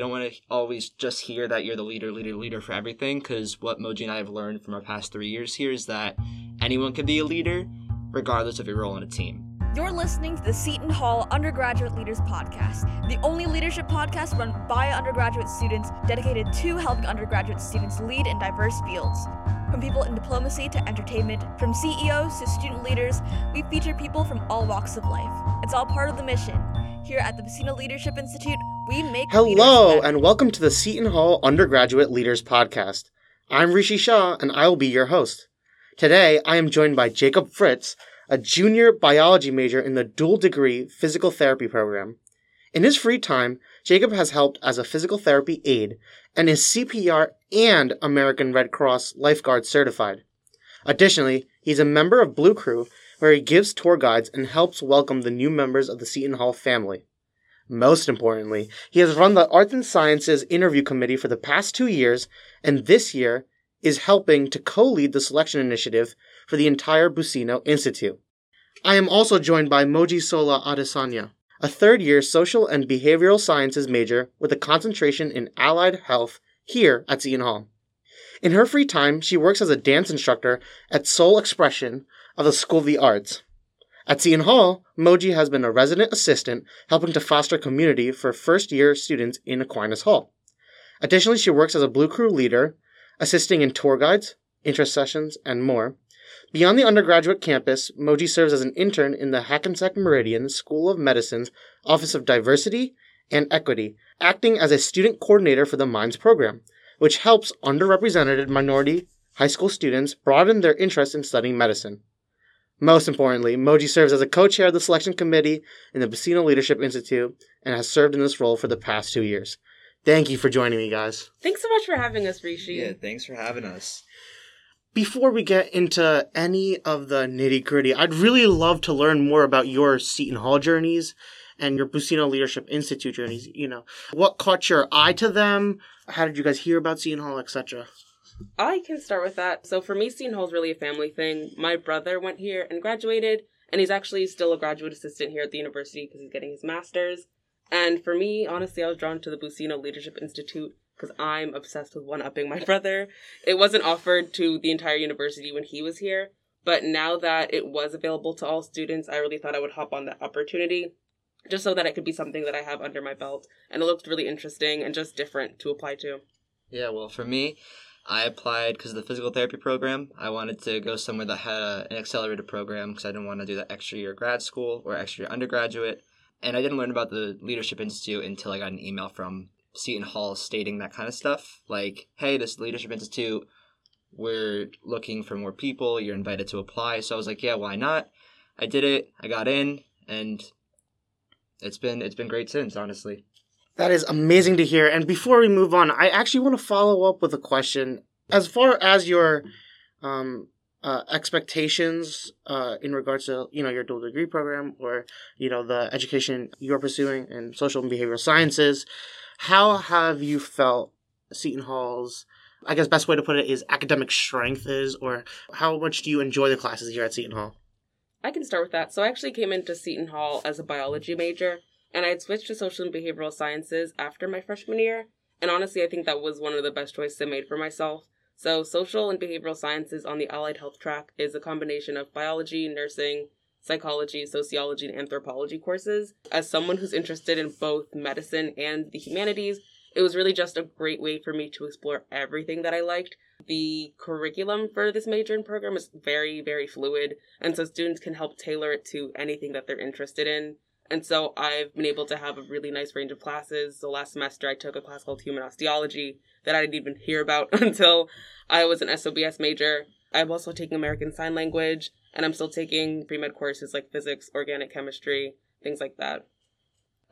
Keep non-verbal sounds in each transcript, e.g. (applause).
You don't want to always just hear that you're the leader, leader, leader for everything, because what Moji and I have learned from our past three years here is that anyone can be a leader, regardless of your role in a team. You're listening to the Seton Hall Undergraduate Leaders Podcast, the only leadership podcast run by undergraduate students dedicated to helping undergraduate students lead in diverse fields. From people in diplomacy to entertainment, from CEOs to student leaders, we feature people from all walks of life. It's all part of the mission. Here at the Buccino Leadership Institute, we make Hello, and welcome to the Seton Hall Undergraduate Leaders Podcast. I'm Rishi Shah, and I will be your host. Today, I am joined by Jacob Fritz, a junior biology major in the dual degree physical therapy program. In his free time, Jacob has helped as a physical therapy aide and is CPR and American Red Cross lifeguard certified. Additionally, he's a member of Blue Crew, where he gives tour guides and helps welcome the new members of the Seton Hall family. Most importantly, he has run the Arts and Sciences Interview Committee for the past two years, and this year is helping to co lead the selection initiative for the entire Buccino Institute. I am also joined by Mojisola Adesanya, a third year social and behavioral sciences major with a concentration in allied health here at Seton Hall. In her free time, she works as a dance instructor at Soul Expression of the School of the Arts. At Seton Hall, Moji has been a resident assistant helping to foster community for first year students in Aquinas Hall. Additionally, she works as a Blue Crew leader, assisting in tour guides, interest sessions, and more. Beyond the undergraduate campus, Moji serves as an intern in the Hackensack Meridian School of Medicine's Office of Diversity and Equity, acting as a student coordinator for the MINDS program, which helps underrepresented minority high school students broaden their interest in studying medicine. Most importantly, Moji serves as a co-chair of the selection committee in the Buccino Leadership Institute and has served in this role for the past two years. Thank you for joining me, guys. Thanks so much for having us, Rishi. Yeah, thanks for having us. Before we get into any of the nitty gritty, I'd really love to learn more about your Seton Hall journeys and your Buccino Leadership Institute journeys. You know, what caught your eye to them? How did you guys hear about Seton Hall, etc.? I can start with that. So for me, Seton Hall is really a family thing. My brother went here and graduated, and he's actually still a graduate assistant here at the university because he's getting his master's. And for me, honestly, I was drawn to the Buccino Leadership Institute because I'm obsessed with one upping my (laughs) brother. It wasn't offered to the entire university when he was here, but now that it was available to all students, I really thought I would hop on that opportunity just so that it could be something that I have under my belt. And it looked really interesting and just different to apply to. Yeah, well, for me, I applied because of the physical therapy program. I wanted to go somewhere that had a, an accelerated program because I didn't want to do that extra year grad school or extra year undergraduate. And I didn't learn about the Leadership Institute until I got an email from Seton Hall stating that kind of stuff. Like, hey, this Leadership Institute, we're looking for more people. You're invited to apply. So I was like, yeah, why not? I did it. I got in, and it's been it's been great since, honestly. That is amazing to hear. And before we move on, I actually want to follow up with a question. As far as your um, uh, expectations uh, in regards to you know your dual degree program or you know the education you're pursuing in social and behavioral sciences, how have you felt Seton Hall's? I guess best way to put it is academic strength is, or how much do you enjoy the classes here at Seton Hall? I can start with that. So I actually came into Seton Hall as a biology major, and I had switched to social and behavioral sciences after my freshman year. And honestly, I think that was one of the best choices I made for myself. So, social and behavioral sciences on the allied health track is a combination of biology, nursing, psychology, sociology, and anthropology courses. As someone who's interested in both medicine and the humanities, it was really just a great way for me to explore everything that I liked. The curriculum for this major and program is very, very fluid, and so students can help tailor it to anything that they're interested in. And so I've been able to have a really nice range of classes. So last semester I took a class called Human Osteology that I didn't even hear about (laughs) until I was an SOBS major. I'm also taking American Sign Language, and I'm still taking pre med courses like physics, organic chemistry, things like that.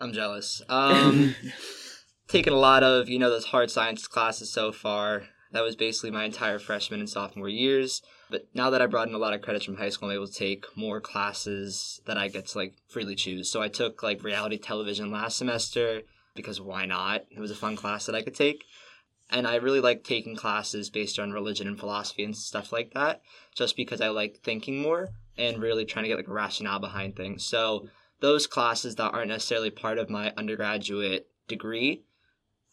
I'm jealous. Um, (laughs) taken a lot of you know those hard science classes so far. That was basically my entire freshman and sophomore years. But now that I brought in a lot of credits from high school, I'm able to take more classes that I get to like freely choose. So I took like reality television last semester because why not? It was a fun class that I could take. And I really like taking classes based on religion and philosophy and stuff like that, just because I like thinking more and really trying to get like a rationale behind things. So those classes that aren't necessarily part of my undergraduate degree,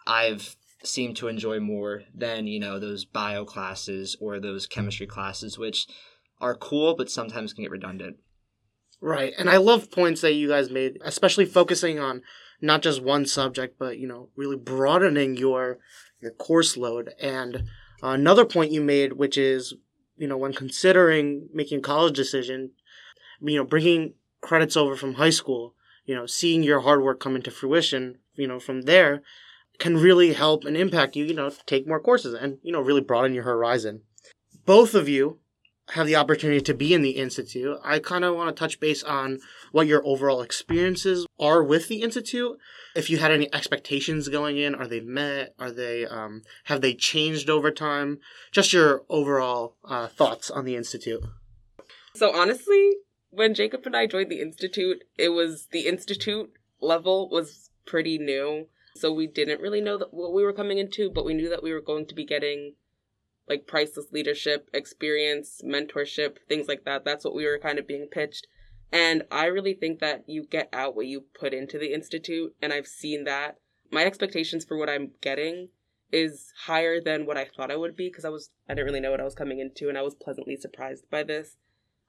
I've seemed to enjoy more than, you know, those bio classes or those chemistry classes, which are cool, but sometimes can get redundant. Right. And I love points that you guys made, especially focusing on not just one subject, but, you know, really broadening your your course load. And another point you made, which is, you know, when considering making a college decision, you know, bringing credits over from high school, you know, seeing your hard work come into fruition, you know, from there can really help and impact you, you know, take more courses and, you know, really broaden your horizon. Both of you have the opportunity to be in the institute, I kind of want to touch base on what your overall experiences are with the institute. If you had any expectations going in, are they met? Are they um, have they changed over time? Just your overall uh, thoughts on the institute. So honestly, when Jacob and I joined the institute, it was the institute level was pretty new, so we didn't really know what we were coming into, but we knew that we were going to be getting like priceless leadership, experience, mentorship, things like that. That's what we were kind of being pitched. And I really think that you get out what you put into the Institute, and I've seen that. My expectations for what I'm getting is higher than what I thought I would be because I was I didn't really know what I was coming into and I was pleasantly surprised by this.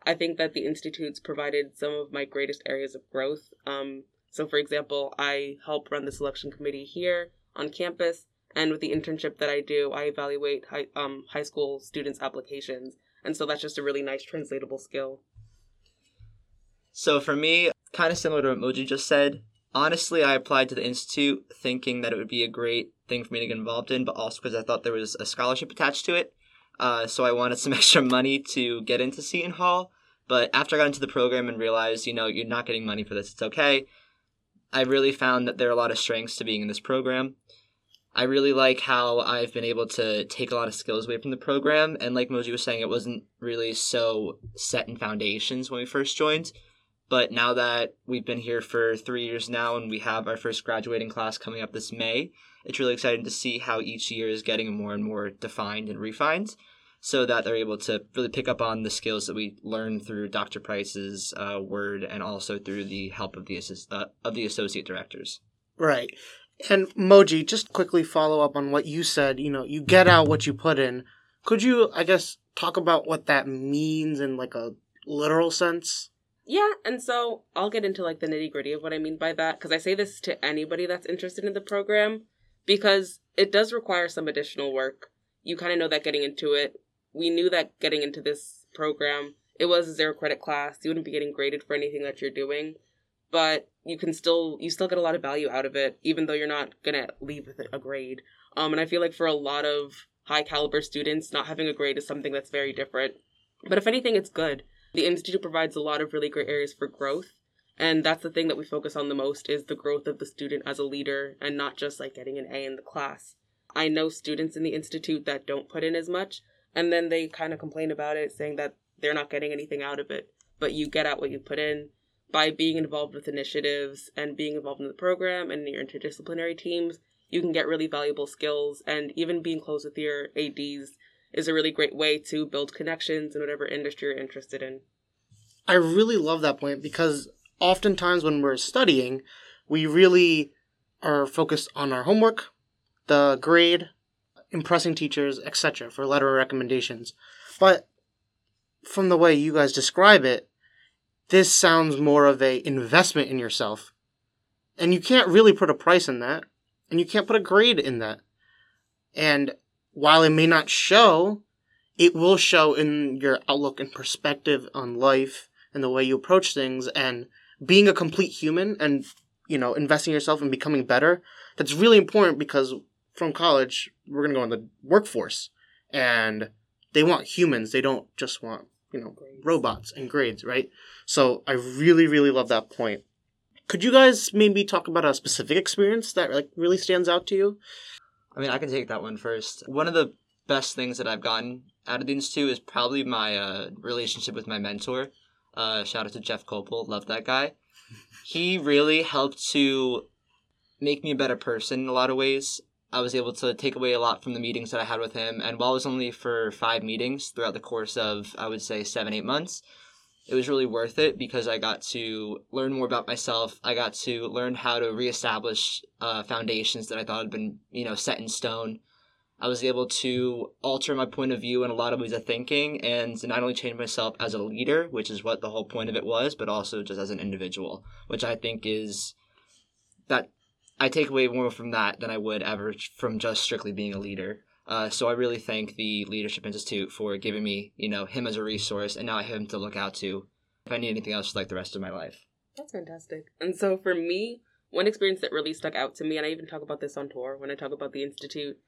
I think that the institutes provided some of my greatest areas of growth. Um, so for example, I help run the selection committee here on campus and with the internship that I do, I evaluate high, um, high school students' applications. And so that's just a really nice translatable skill. So for me, kind of similar to what Moji just said, honestly, I applied to the Institute thinking that it would be a great thing for me to get involved in, but also because I thought there was a scholarship attached to it. Uh, so I wanted some (laughs) extra money to get into Seton Hall. But after I got into the program and realized, you know, you're not getting money for this, it's okay. I really found that there are a lot of strengths to being in this program. I really like how I've been able to take a lot of skills away from the program. And like Moji was saying, it wasn't really so set in foundations when we first joined. But now that we've been here for three years now and we have our first graduating class coming up this May, it's really exciting to see how each year is getting more and more defined and refined so that they're able to really pick up on the skills that we learn through Dr. Price's uh, word and also through the help of the, assist- uh, of the associate directors. Right. And Moji, just quickly follow up on what you said. You know, you get out what you put in. Could you, I guess, talk about what that means in like a literal sense? Yeah, and so I'll get into like the nitty gritty of what I mean by that because I say this to anybody that's interested in the program because it does require some additional work. You kind of know that getting into it. We knew that getting into this program, it was a zero credit class. You wouldn't be getting graded for anything that you're doing but you can still you still get a lot of value out of it even though you're not gonna leave with a grade. Um and i feel like for a lot of high caliber students not having a grade is something that's very different. But if anything it's good. The institute provides a lot of really great areas for growth and that's the thing that we focus on the most is the growth of the student as a leader and not just like getting an a in the class. I know students in the institute that don't put in as much and then they kind of complain about it saying that they're not getting anything out of it but you get out what you put in by being involved with initiatives and being involved in the program and your interdisciplinary teams, you can get really valuable skills. And even being close with your ADs is a really great way to build connections in whatever industry you're interested in. I really love that point because oftentimes when we're studying, we really are focused on our homework, the grade, impressing teachers, etc., for letter recommendations. But from the way you guys describe it, this sounds more of a investment in yourself. And you can't really put a price in that. And you can't put a grade in that. And while it may not show, it will show in your outlook and perspective on life and the way you approach things and being a complete human and, you know, investing yourself and becoming better. That's really important because from college, we're going to go in the workforce and they want humans. They don't just want you know, robots and grades, right? So I really, really love that point. Could you guys maybe talk about a specific experience that like really stands out to you? I mean, I can take that one first. One of the best things that I've gotten out of the institute is probably my uh, relationship with my mentor. Uh, shout out to Jeff Copel, love that guy. (laughs) he really helped to make me a better person in a lot of ways. I was able to take away a lot from the meetings that I had with him. And while it was only for five meetings throughout the course of, I would say, seven, eight months, it was really worth it because I got to learn more about myself. I got to learn how to reestablish uh, foundations that I thought had been, you know, set in stone. I was able to alter my point of view in a lot of ways of thinking and not only change myself as a leader, which is what the whole point of it was, but also just as an individual, which I think is that I take away more from that than I would ever from just strictly being a leader. Uh, so I really thank the Leadership Institute for giving me, you know, him as a resource, and now I have him to look out to if I need anything else like the rest of my life. That's fantastic. And so for me, one experience that really stuck out to me, and I even talk about this on tour when I talk about the Institute,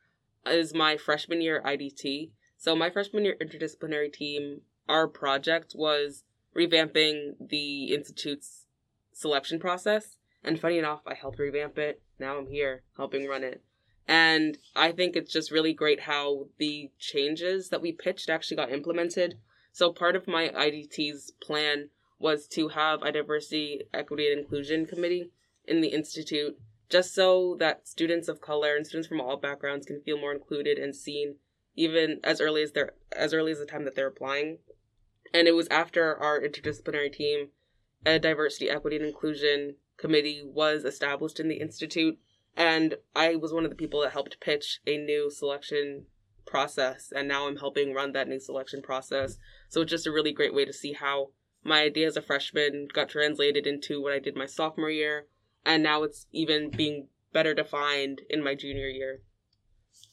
is my freshman year IDT. So my freshman year interdisciplinary team, our project was revamping the Institute's selection process. And funny enough, I helped revamp it. Now I'm here helping run it. And I think it's just really great how the changes that we pitched actually got implemented. So part of my IDT's plan was to have a diversity, equity, and inclusion committee in the institute, just so that students of color and students from all backgrounds can feel more included and seen, even as early as they're as early as the time that they're applying. And it was after our interdisciplinary team, a diversity, equity, and inclusion committee was established in the institute and I was one of the people that helped pitch a new selection process, and now I'm helping run that new selection process. So it's just a really great way to see how my idea as a freshman got translated into what I did my sophomore year, and now it's even being better defined in my junior year.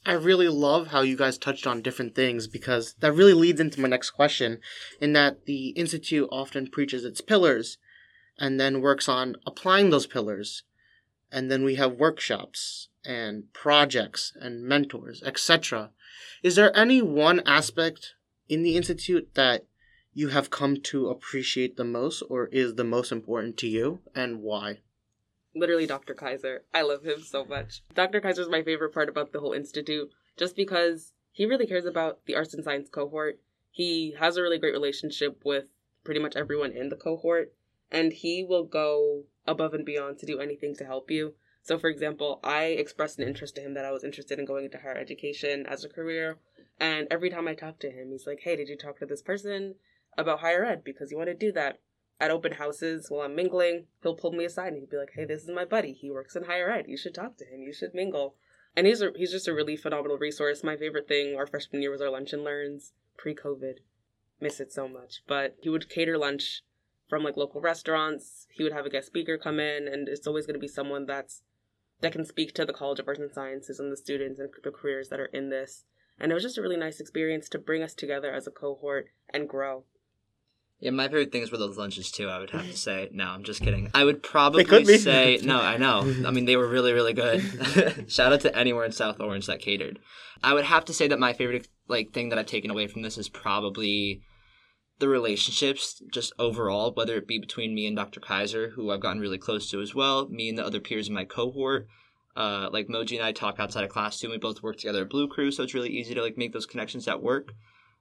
I really love how you guys touched on different things because that really leads into my next question in that the Institute often preaches its pillars and then works on applying those pillars and then we have workshops and projects and mentors, etc. Is there any one aspect in the institute that you have come to appreciate the most or is the most important to you and why? Literally Dr. Kaiser. I love him so much. Dr. Kaiser is my favorite part about the whole institute just because he really cares about the arts and science cohort. He has a really great relationship with pretty much everyone in the cohort and he will go above and beyond to do anything to help you. So, for example, I expressed an interest to him that I was interested in going into higher education as a career. And every time I talk to him, he's like, Hey, did you talk to this person about higher ed? Because you want to do that. At open houses while I'm mingling, he'll pull me aside and he'll be like, Hey, this is my buddy. He works in higher ed. You should talk to him. You should mingle. And he's a, he's just a really phenomenal resource. My favorite thing our freshman year was our lunch and learns pre COVID. Miss it so much. But he would cater lunch from like local restaurants. He would have a guest speaker come in, and it's always going to be someone that's that can speak to the College of Arts and Sciences and the students and the careers that are in this. And it was just a really nice experience to bring us together as a cohort and grow. Yeah, my favorite things were those lunches too. I would have to (laughs) say. No, I'm just kidding. I would probably say no. I know. I mean, they were really, really good. (laughs) (laughs) Shout out to anywhere in South Orange that catered. I would have to say that my favorite like thing that I've taken away from this is probably the relationships just overall, whether it be between me and Dr. Kaiser, who I've gotten really close to as well, me and the other peers in my cohort. Uh, like Moji and I talk outside of class too. And we both work together at Blue Crew, so it's really easy to like make those connections at work.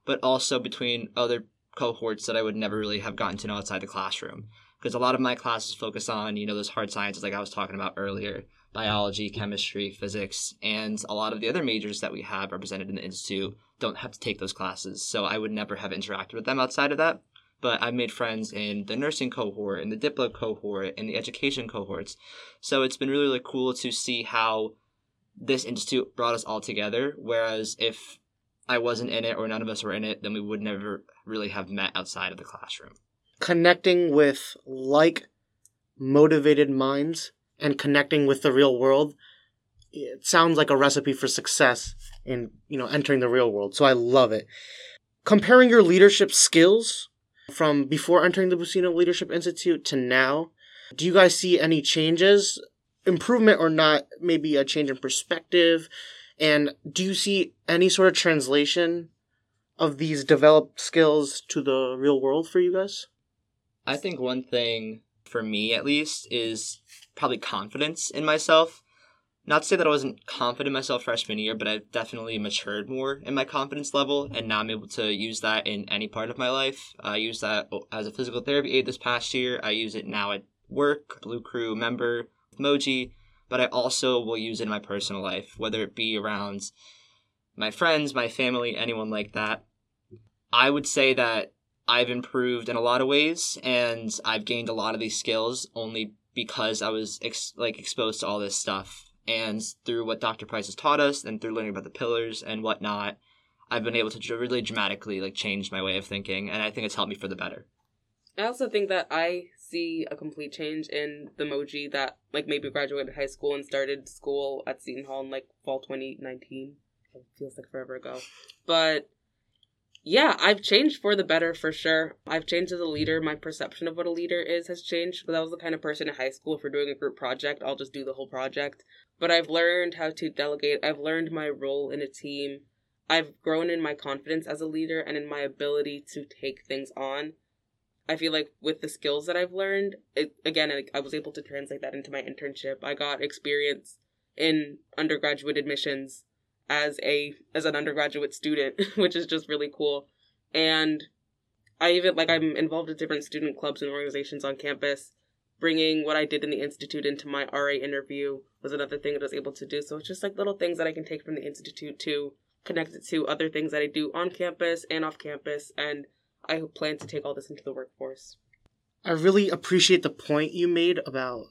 But also between other cohorts that I would never really have gotten to know outside the classroom, because a lot of my classes focus on you know those hard sciences like I was talking about earlier, biology, chemistry, physics, and a lot of the other majors that we have represented in the institute don't have to take those classes. So I would never have interacted with them outside of that. But I've made friends in the nursing cohort, in the Diplo cohort, in the education cohorts. So it's been really, really cool to see how this institute brought us all together. Whereas if I wasn't in it or none of us were in it, then we would never really have met outside of the classroom. Connecting with like motivated minds and connecting with the real world it sounds like a recipe for success in you know entering the real world so i love it. Comparing your leadership skills from before entering the buccino leadership institute to now do you guys see any changes improvement or not maybe a change in perspective? And do you see any sort of translation of these developed skills to the real world for you guys? I think one thing for me at least is probably confidence in myself not to say that I wasn't confident myself freshman year, but I've definitely matured more in my confidence level, and now I'm able to use that in any part of my life. I use that as a physical therapy aide this past year. I use it now at work, Blue Crew member, Moji, but I also will use it in my personal life, whether it be around my friends, my family, anyone like that. I would say that I've improved in a lot of ways, and I've gained a lot of these skills only because I was ex- like exposed to all this stuff, and through what Dr. Price has taught us, and through learning about the pillars and whatnot, I've been able to really dramatically like change my way of thinking, and I think it's helped me for the better. I also think that I see a complete change in the Moji that like maybe graduated high school and started school at Seton Hall in like fall 2019. It feels like forever ago. But yeah, I've changed for the better for sure. I've changed as a leader. My perception of what a leader is has changed. Because I was the kind of person in high school, if we're doing a group project, I'll just do the whole project. But I've learned how to delegate. I've learned my role in a team. I've grown in my confidence as a leader and in my ability to take things on. I feel like with the skills that I've learned, it, again, I, I was able to translate that into my internship. I got experience in undergraduate admissions as a as an undergraduate student, (laughs) which is just really cool. And I even like I'm involved in different student clubs and organizations on campus. Bringing what I did in the institute into my RA interview was another thing that I was able to do. So it's just like little things that I can take from the institute to connect it to other things that I do on campus and off campus. And I plan to take all this into the workforce. I really appreciate the point you made about,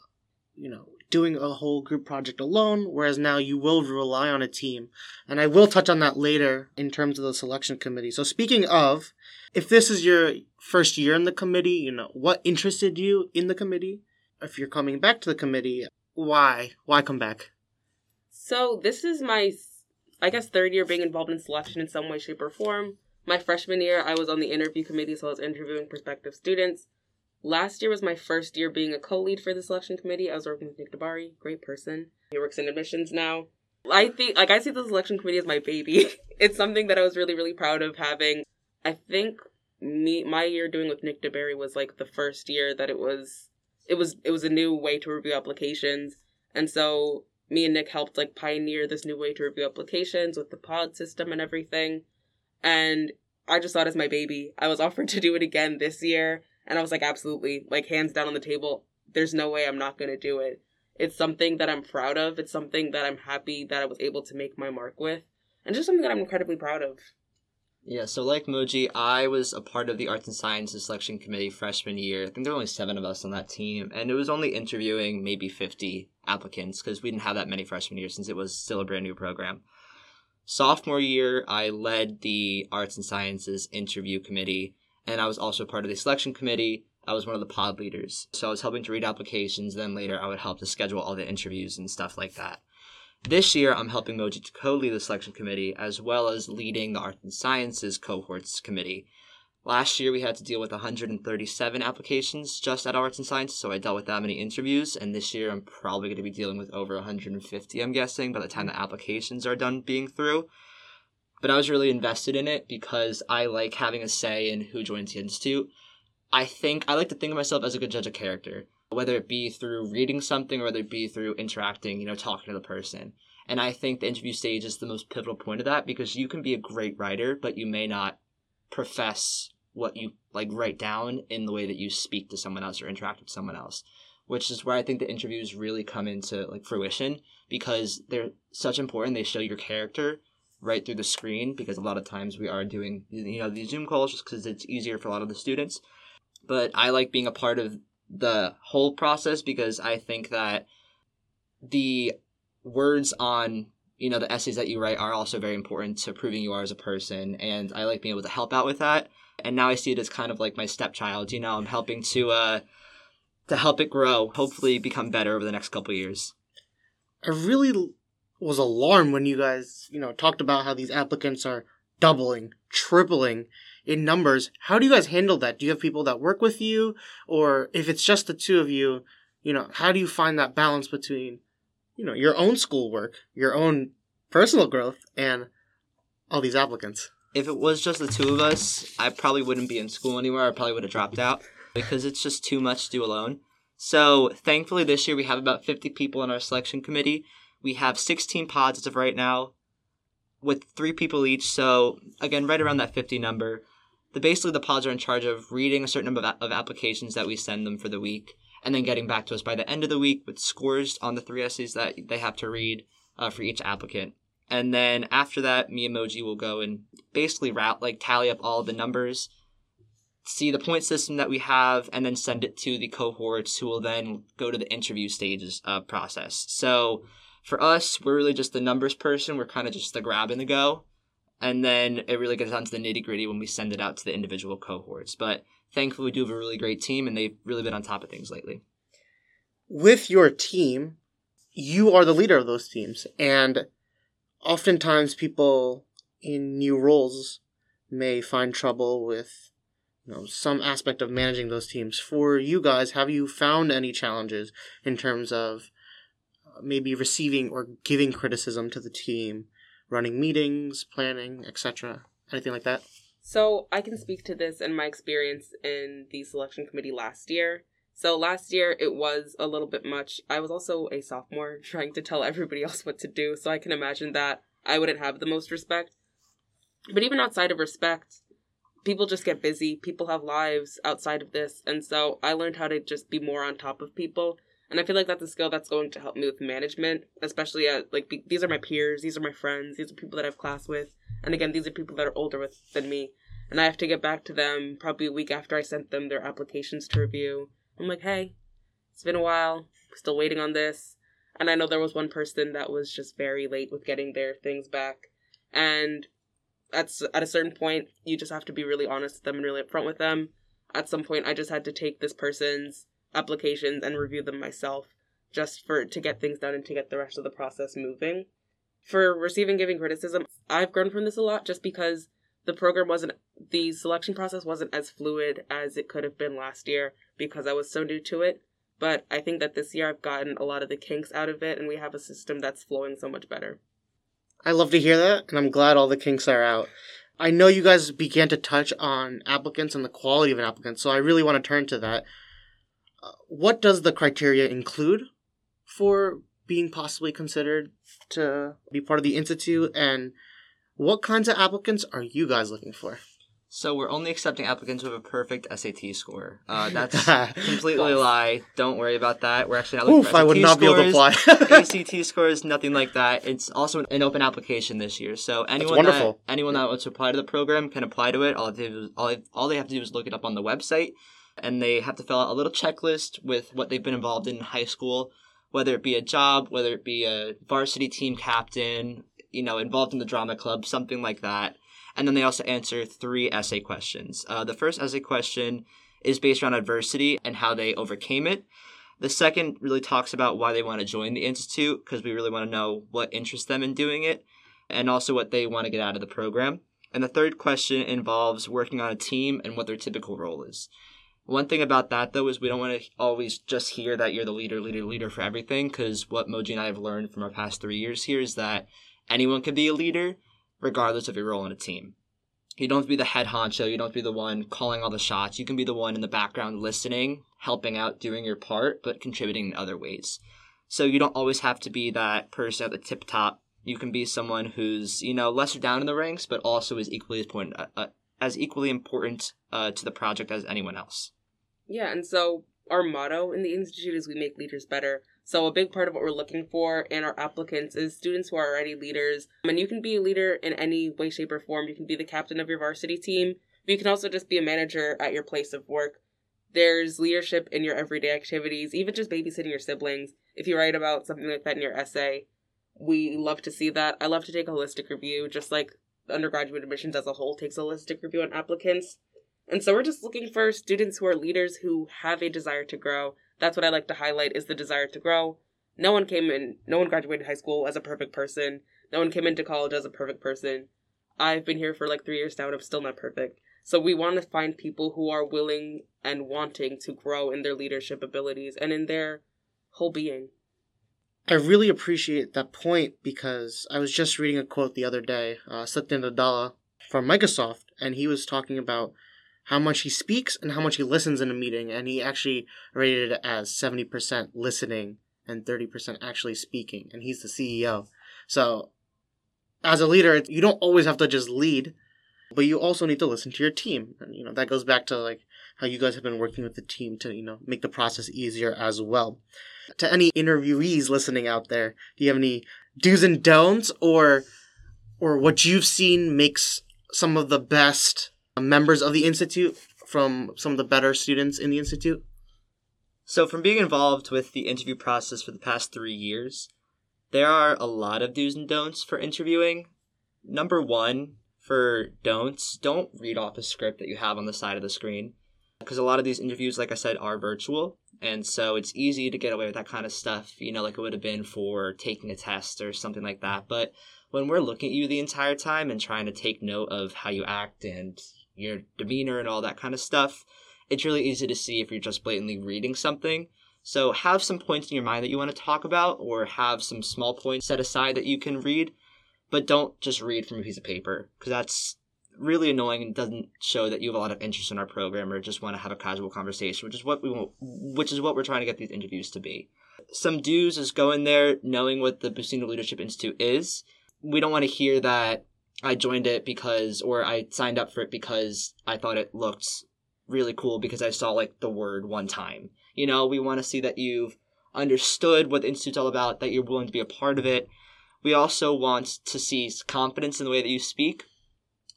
you know, doing a whole group project alone, whereas now you will rely on a team. And I will touch on that later in terms of the selection committee. So speaking of, if this is your first year in the committee, you know, what interested you in the committee? If you're coming back to the committee, why? Why come back? So this is my, I guess, third year being involved in selection in some way, shape, or form. My freshman year, I was on the interview committee, so I was interviewing prospective students. Last year was my first year being a co-lead for the selection committee. I was working with Nick Dabari, great person. He works in admissions now. I think, like, I see the selection committee as my baby. (laughs) it's something that I was really, really proud of having. I think me, my year doing with Nick DeBerry was like the first year that it was, it was, it was a new way to review applications, and so me and Nick helped like pioneer this new way to review applications with the pod system and everything. And I just saw it as my baby. I was (laughs) offered to do it again this year and I was like, absolutely, like hands down on the table. There's no way I'm not going to do it. It's something that I'm proud of. It's something that I'm happy that I was able to make my mark with. And just something that I'm incredibly proud of. Yeah, so like Moji, I was a part of the Arts and Sciences selection committee freshman year. I think there were only seven of us on that team, and it was only interviewing maybe 50 applicants because we didn't have that many freshman years since it was still a brand new program. Sophomore year, I led the Arts and Sciences interview committee, and I was also part of the selection committee. I was one of the pod leaders. So I was helping to read applications, then later I would help to schedule all the interviews and stuff like that. This year, I'm helping Moji to co lead the selection committee as well as leading the Arts and Sciences cohorts committee. Last year, we had to deal with 137 applications just at Arts and Sciences, so I dealt with that many interviews. And this year, I'm probably going to be dealing with over 150, I'm guessing, by the time the applications are done being through but I was really invested in it because I like having a say in who joins the institute. I think I like to think of myself as a good judge of character, whether it be through reading something or whether it be through interacting, you know, talking to the person. And I think the interview stage is the most pivotal point of that because you can be a great writer, but you may not profess what you like write down in the way that you speak to someone else or interact with someone else which is where I think the interviews really come into like fruition because they're such important. They show your character, right through the screen because a lot of times we are doing you know these Zoom calls just because it's easier for a lot of the students. But I like being a part of the whole process because I think that the words on you know the essays that you write are also very important to proving you are as a person and i like being able to help out with that and now i see it as kind of like my stepchild you know i'm helping to uh to help it grow hopefully become better over the next couple years i really was alarmed when you guys, you know, talked about how these applicants are doubling, tripling in numbers. How do you guys handle that? Do you have people that work with you? Or if it's just the two of you, you know, how do you find that balance between, you know, your own schoolwork, your own personal growth, and all these applicants? If it was just the two of us, I probably wouldn't be in school anymore. I probably would have dropped out because it's just too much to do alone. So thankfully this year we have about 50 people in our selection committee we have 16 pods as of right now with three people each. So, again, right around that 50 number. The, basically, the pods are in charge of reading a certain number of, of applications that we send them for the week and then getting back to us by the end of the week with scores on the three essays that they have to read uh, for each applicant. And then after that, me and Moji will go and basically route, like tally up all the numbers see the point system that we have, and then send it to the cohorts who will then go to the interview stages uh, process. So for us, we're really just the numbers person. We're kind of just the grab and the go. And then it really gets down to the nitty gritty when we send it out to the individual cohorts. But thankfully, we do have a really great team, and they've really been on top of things lately. With your team, you are the leader of those teams. And oftentimes, people in new roles may find trouble with you know some aspect of managing those teams for you guys have you found any challenges in terms of maybe receiving or giving criticism to the team running meetings planning etc anything like that So I can speak to this and my experience in the selection committee last year. So last year it was a little bit much. I was also a sophomore (laughs) trying to tell everybody else what to do, so I can imagine that I wouldn't have the most respect. But even outside of respect, people just get busy. People have lives outside of this, and so I learned how to just be more on top of people. And I feel like that's a skill that's going to help me with management, especially at like be- these are my peers, these are my friends, these are people that I have class with, and again, these are people that are older with than me, and I have to get back to them probably a week after I sent them their applications to review. I'm like, hey, it's been a while, still waiting on this, and I know there was one person that was just very late with getting their things back, and at at a certain point, you just have to be really honest with them and really upfront with them. At some point, I just had to take this person's applications and review them myself, just for to get things done and to get the rest of the process moving. For receiving giving criticism, I've grown from this a lot just because the program wasn't the selection process wasn't as fluid as it could have been last year because I was so new to it. But I think that this year I've gotten a lot of the kinks out of it and we have a system that's flowing so much better. I love to hear that, and I'm glad all the kinks are out. I know you guys began to touch on applicants and the quality of an applicant, so I really want to turn to that. What does the criteria include for being possibly considered to be part of the institute, and what kinds of applicants are you guys looking for? So we're only accepting applicants with a perfect SAT score. Uh, (laughs) that's completely a lie. Don't worry about that. We're actually not looking Oof, for I would SAT not be able to scores. (laughs) apply. ACT scores, nothing like that. It's also an open application this year, so anyone that anyone that wants to apply to the program can apply to it. All they do is, all, all they have to do is look it up on the website, and they have to fill out a little checklist with what they've been involved in in high school, whether it be a job, whether it be a varsity team captain, you know, involved in the drama club, something like that. And then they also answer three essay questions. Uh, the first essay question is based around adversity and how they overcame it. The second really talks about why they want to join the institute because we really want to know what interests them in doing it and also what they want to get out of the program. And the third question involves working on a team and what their typical role is. One thing about that though is we don't want to always just hear that you're the leader, leader, leader for everything because what Moji and I have learned from our past three years here is that anyone can be a leader regardless of your role in a team. You don't have to be the head honcho. You don't have to be the one calling all the shots. You can be the one in the background listening, helping out, doing your part, but contributing in other ways. So you don't always have to be that person at the tip top. You can be someone who's you know lesser down in the ranks, but also is equally as important, uh, uh, as equally important uh, to the project as anyone else. Yeah, and so our motto in the institute is we make leaders better. So a big part of what we're looking for in our applicants is students who are already leaders. And you can be a leader in any way, shape, or form. You can be the captain of your varsity team, but you can also just be a manager at your place of work. There's leadership in your everyday activities, even just babysitting your siblings. If you write about something like that in your essay, we love to see that. I love to take a holistic review, just like undergraduate admissions as a whole takes a holistic review on applicants. And so we're just looking for students who are leaders who have a desire to grow. That's what I like to highlight is the desire to grow. No one came in, no one graduated high school as a perfect person. No one came into college as a perfect person. I've been here for like three years now and I'm still not perfect. So we want to find people who are willing and wanting to grow in their leadership abilities and in their whole being. I really appreciate that point because I was just reading a quote the other day, uh, Satya Nadella from Microsoft, and he was talking about how much he speaks and how much he listens in a meeting, and he actually rated it as 70% listening and 30% actually speaking, and he's the CEO. So, as a leader, you don't always have to just lead, but you also need to listen to your team. And, you know, that goes back to like how you guys have been working with the team to, you know, make the process easier as well. To any interviewees listening out there, do you have any do's and don'ts or or what you've seen makes some of the best members of the institute from some of the better students in the institute? So, from being involved with the interview process for the past three years, there are a lot of do's and don'ts for interviewing. Number one, for don'ts, don't read off a script that you have on the side of the screen. Because a lot of these interviews, like I said, are virtual. And so it's easy to get away with that kind of stuff, you know, like it would have been for taking a test or something like that. But when we're looking at you the entire time and trying to take note of how you act and your demeanor and all that kind of stuff, it's really easy to see if you're just blatantly reading something. So have some points in your mind that you want to talk about or have some small points set aside that you can read, but don't just read from a piece of paper because that's really annoying and doesn't show that you have a lot of interest in our program or just want to have a casual conversation, which is what we want, which is what we're trying to get these interviews to be. Some do's is go in there knowing what the Buccino Leadership Institute is. We don't want to hear that I joined it because or I signed up for it because I thought it looked really cool because I saw like the word one time. You know, we want to see that you've understood what the institute's all about, that you're willing to be a part of it. We also want to see confidence in the way that you speak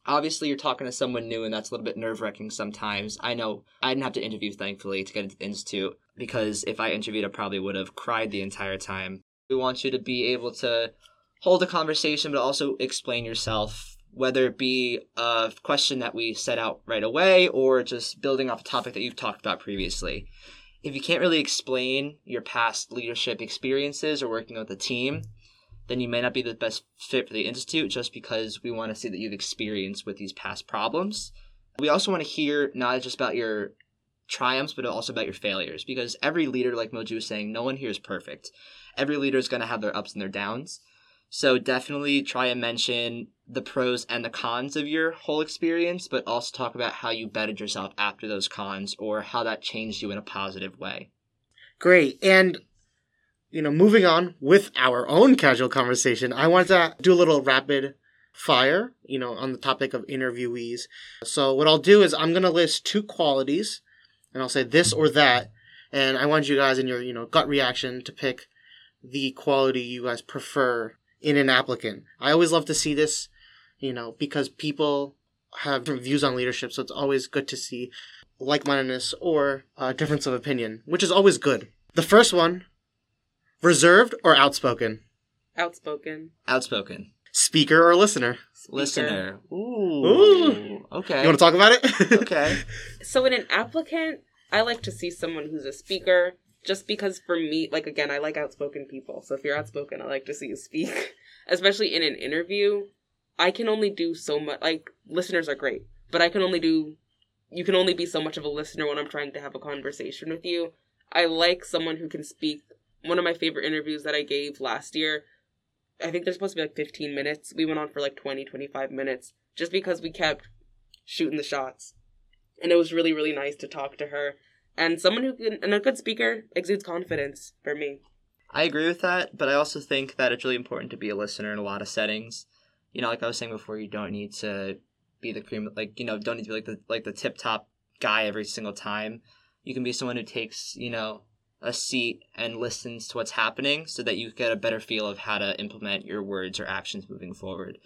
obviously you're talking to someone new and that's a little bit nerve wracking sometimes. I know I didn't have to interview thankfully to get into the institute because if I interviewed I probably would have cried the entire time. We want you to be able to hold a conversation but also explain yourself whether it be a question that we set out right away or just building off a topic that you've talked about previously. If you can't really explain your past leadership experiences or working with a team, then you may not be the best fit for the institute just because we want to see that you've experienced with these past problems. We also want to hear not just about your triumphs, but also about your failures because every leader, like Moji was saying, no one here is perfect. Every leader is going to have their ups and their downs. So definitely try and mention the pros and the cons of your whole experience, but also talk about how you bettered yourself after those cons or how that changed you in a positive way. Great. And you know, moving on with our own casual conversation, I wanted to do a little rapid fire, you know, on the topic of interviewees. So what I'll do is I'm going to list two qualities and I'll say this or that. And I want you guys in your, you know, gut reaction to pick the quality you guys prefer in an applicant. I always love to see this, you know, because people have different views on leadership. So it's always good to see like-mindedness or uh, difference of opinion, which is always good. The first one Reserved or outspoken? Outspoken. Outspoken. Speaker or listener? Speaker. Listener. Ooh. Ooh. Okay. You want to talk about it? (laughs) okay. So in an applicant, I like to see someone who's a speaker. Just because for me, like again, I like outspoken people. So if you're outspoken, I like to see you speak. (laughs) Especially in an interview, I can only do so much. Like listeners are great, but I can only do. You can only be so much of a listener when I'm trying to have a conversation with you. I like someone who can speak one of my favorite interviews that I gave last year. I think they're supposed to be like 15 minutes. We went on for like 20, 25 minutes just because we kept shooting the shots. And it was really, really nice to talk to her. And someone who can, and a good speaker exudes confidence for me. I agree with that, but I also think that it's really important to be a listener in a lot of settings. You know, like I was saying before, you don't need to be the cream, like you know, don't need to be like the like the tip top guy every single time. You can be someone who takes you know a seat and listens to what's happening so that you get a better feel of how to implement your words or actions moving forward.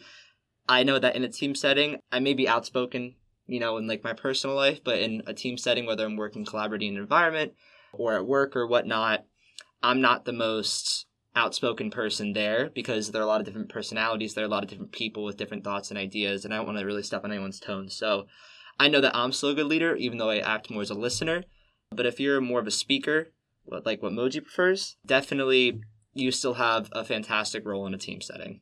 I know that in a team setting, I may be outspoken, you know, in like my personal life, but in a team setting, whether I'm working collaborating in an environment or at work or whatnot, I'm not the most outspoken person there because there are a lot of different personalities, there are a lot of different people with different thoughts and ideas, and I don't want to really step on anyone's toes. So I know that I'm still a good leader, even though I act more as a listener. But if you're more of a speaker, like what Moji prefers, definitely you still have a fantastic role in a team setting.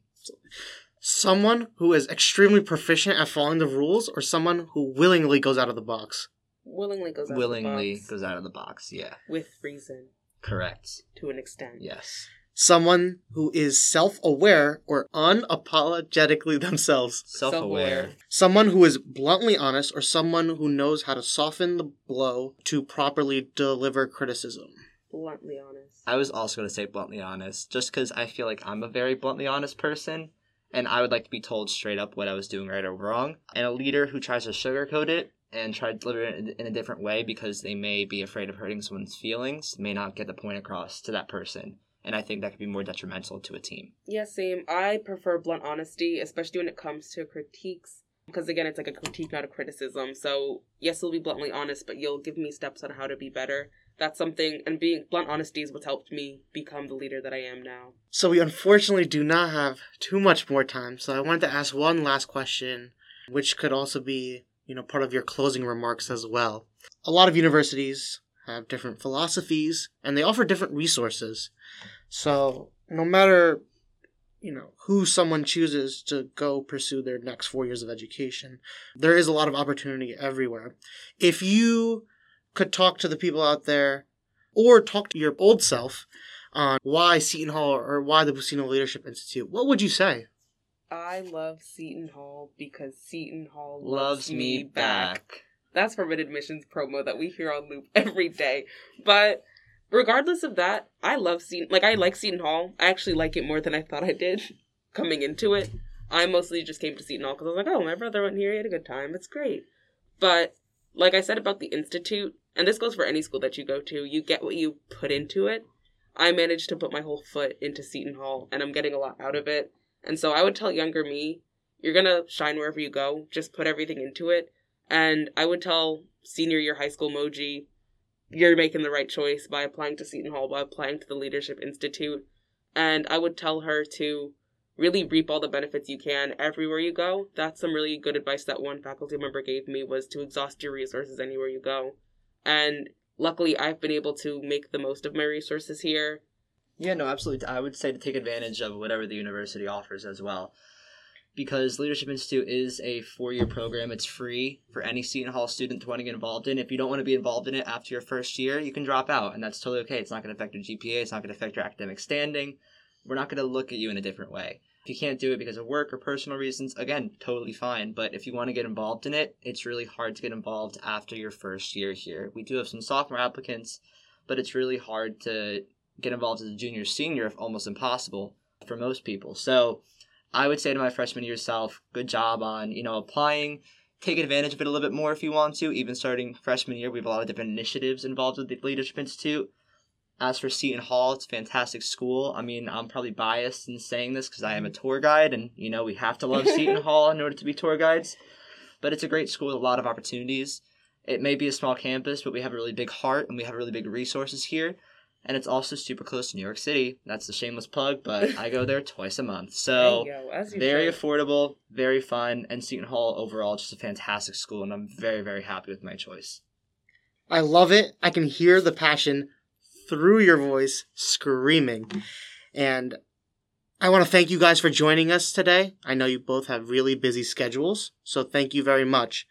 Someone who is extremely proficient at following the rules, or someone who willingly goes out of the box. Willingly goes out Willingly of the box. goes out of the box. Yeah, with reason correct. to an extent. Yes. Someone who is self-aware or unapologetically (laughs) themselves. Self-aware. Someone who is bluntly honest, or someone who knows how to soften the blow to properly deliver criticism. Bluntly honest. I was also going to say bluntly honest, just because I feel like I'm a very bluntly honest person, and I would like to be told straight up what I was doing right or wrong. And a leader who tries to sugarcoat it and try to deliver it in- a different way because they may be afraid of hurting someone's feelings may not get the point across to that person. And I think that could be more detrimental to a team. Yeah, same. I prefer blunt honesty, especially when it comes to critiques. because again, it's like a critique, not a criticism. So yes, you'll be bluntly honest, but you'll give me steps on how to be better. That's something, and being blunt honesty is what's helped me become the leader that I am now. So we unfortunately do not have too much more time. So I wanted to ask one last question, which could also be, you know, part of your closing remarks as well. A lot of universities have different philosophies and they offer different resources. So no matter you know who someone chooses to go pursue their next four years of education there is a lot of opportunity everywhere if you could talk to the people out there or talk to your old self on why seton hall or why the buccino leadership institute what would you say I love Seton Hall because Seton Hall Loves me back. That's from an admissions promo that we hear on loop (laughs) every day. But regardless of that, I love Seton. Like I like Seton Hall. I actually like it more than I thought I did (laughs) coming into it. I mostly just came to Seton Hall because I was like, oh, my brother went here. He had a good time. It's great. But like I said about the institute, and this goes for any school that you go to, you get what you put into it. I managed to put my whole foot into Seton Hall, and I'm getting a lot out of it. And so I would tell younger me, you're gonna shine wherever you go. Just put everything into it. And I would tell senior year high school Moji, you're making the right choice by applying to Seton Hall, by applying to the Leadership Institute. And I would tell her to really reap all the benefits you can everywhere you go. That's some really good advice that one faculty member gave me was to exhaust your resources anywhere you go. And luckily I've been able to make the most of my resources here. Yeah, no, absolutely. I would say to take advantage of whatever the university offers as well. Because Leadership Institute is a four year program. It's free for any Seton Hall student to want to get involved in. If you don't want to be involved in it after your first year, you can drop out, and that's totally okay. It's not going to affect your GPA, it's not going to affect your academic standing. We're not going to look at you in a different way. You can't do it because of work or personal reasons, again, totally fine. But if you want to get involved in it, it's really hard to get involved after your first year here. We do have some sophomore applicants, but it's really hard to get involved as a junior senior if almost impossible for most people so i would say to my freshman year self good job on you know applying take advantage of it a little bit more if you want to even starting freshman year we have a lot of different initiatives involved with the leadership institute as for seton hall it's a fantastic school i mean i'm probably biased in saying this because i am a tour guide and you know we have to love seton (laughs) hall in order to be tour guides but it's a great school with a lot of opportunities it may be a small campus but we have a really big heart and we have really big resources here and it's also super close to New York City. That's a shameless plug, but I go there (laughs) twice a month. So go, very should. affordable, very fun, and Seton Hall overall just a fantastic school, and I'm very very happy with my choice. i love it i can hear the passion through your voice screaming and I want to thank you guys for joining us today. I know you both have really busy schedules, so thank you very much.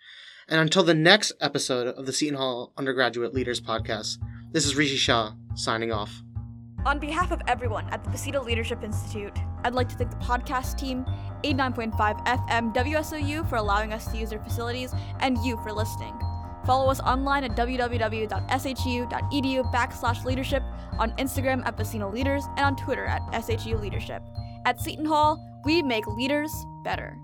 And until the next episode of the Seton Hall Undergraduate Leaders Podcast, this is Rishi Shah signing off. On behalf of everyone at the Buccino Leadership Institute, I'd like to thank the podcast team, 89.5 FM WSOU for allowing us to use their facilities, and you for listening. Follow us online at www.shu.edu backslash leadership, on Instagram at Buccino Leaders, and on Twitter at SHU Leadership. At Seton Hall, we make leaders better.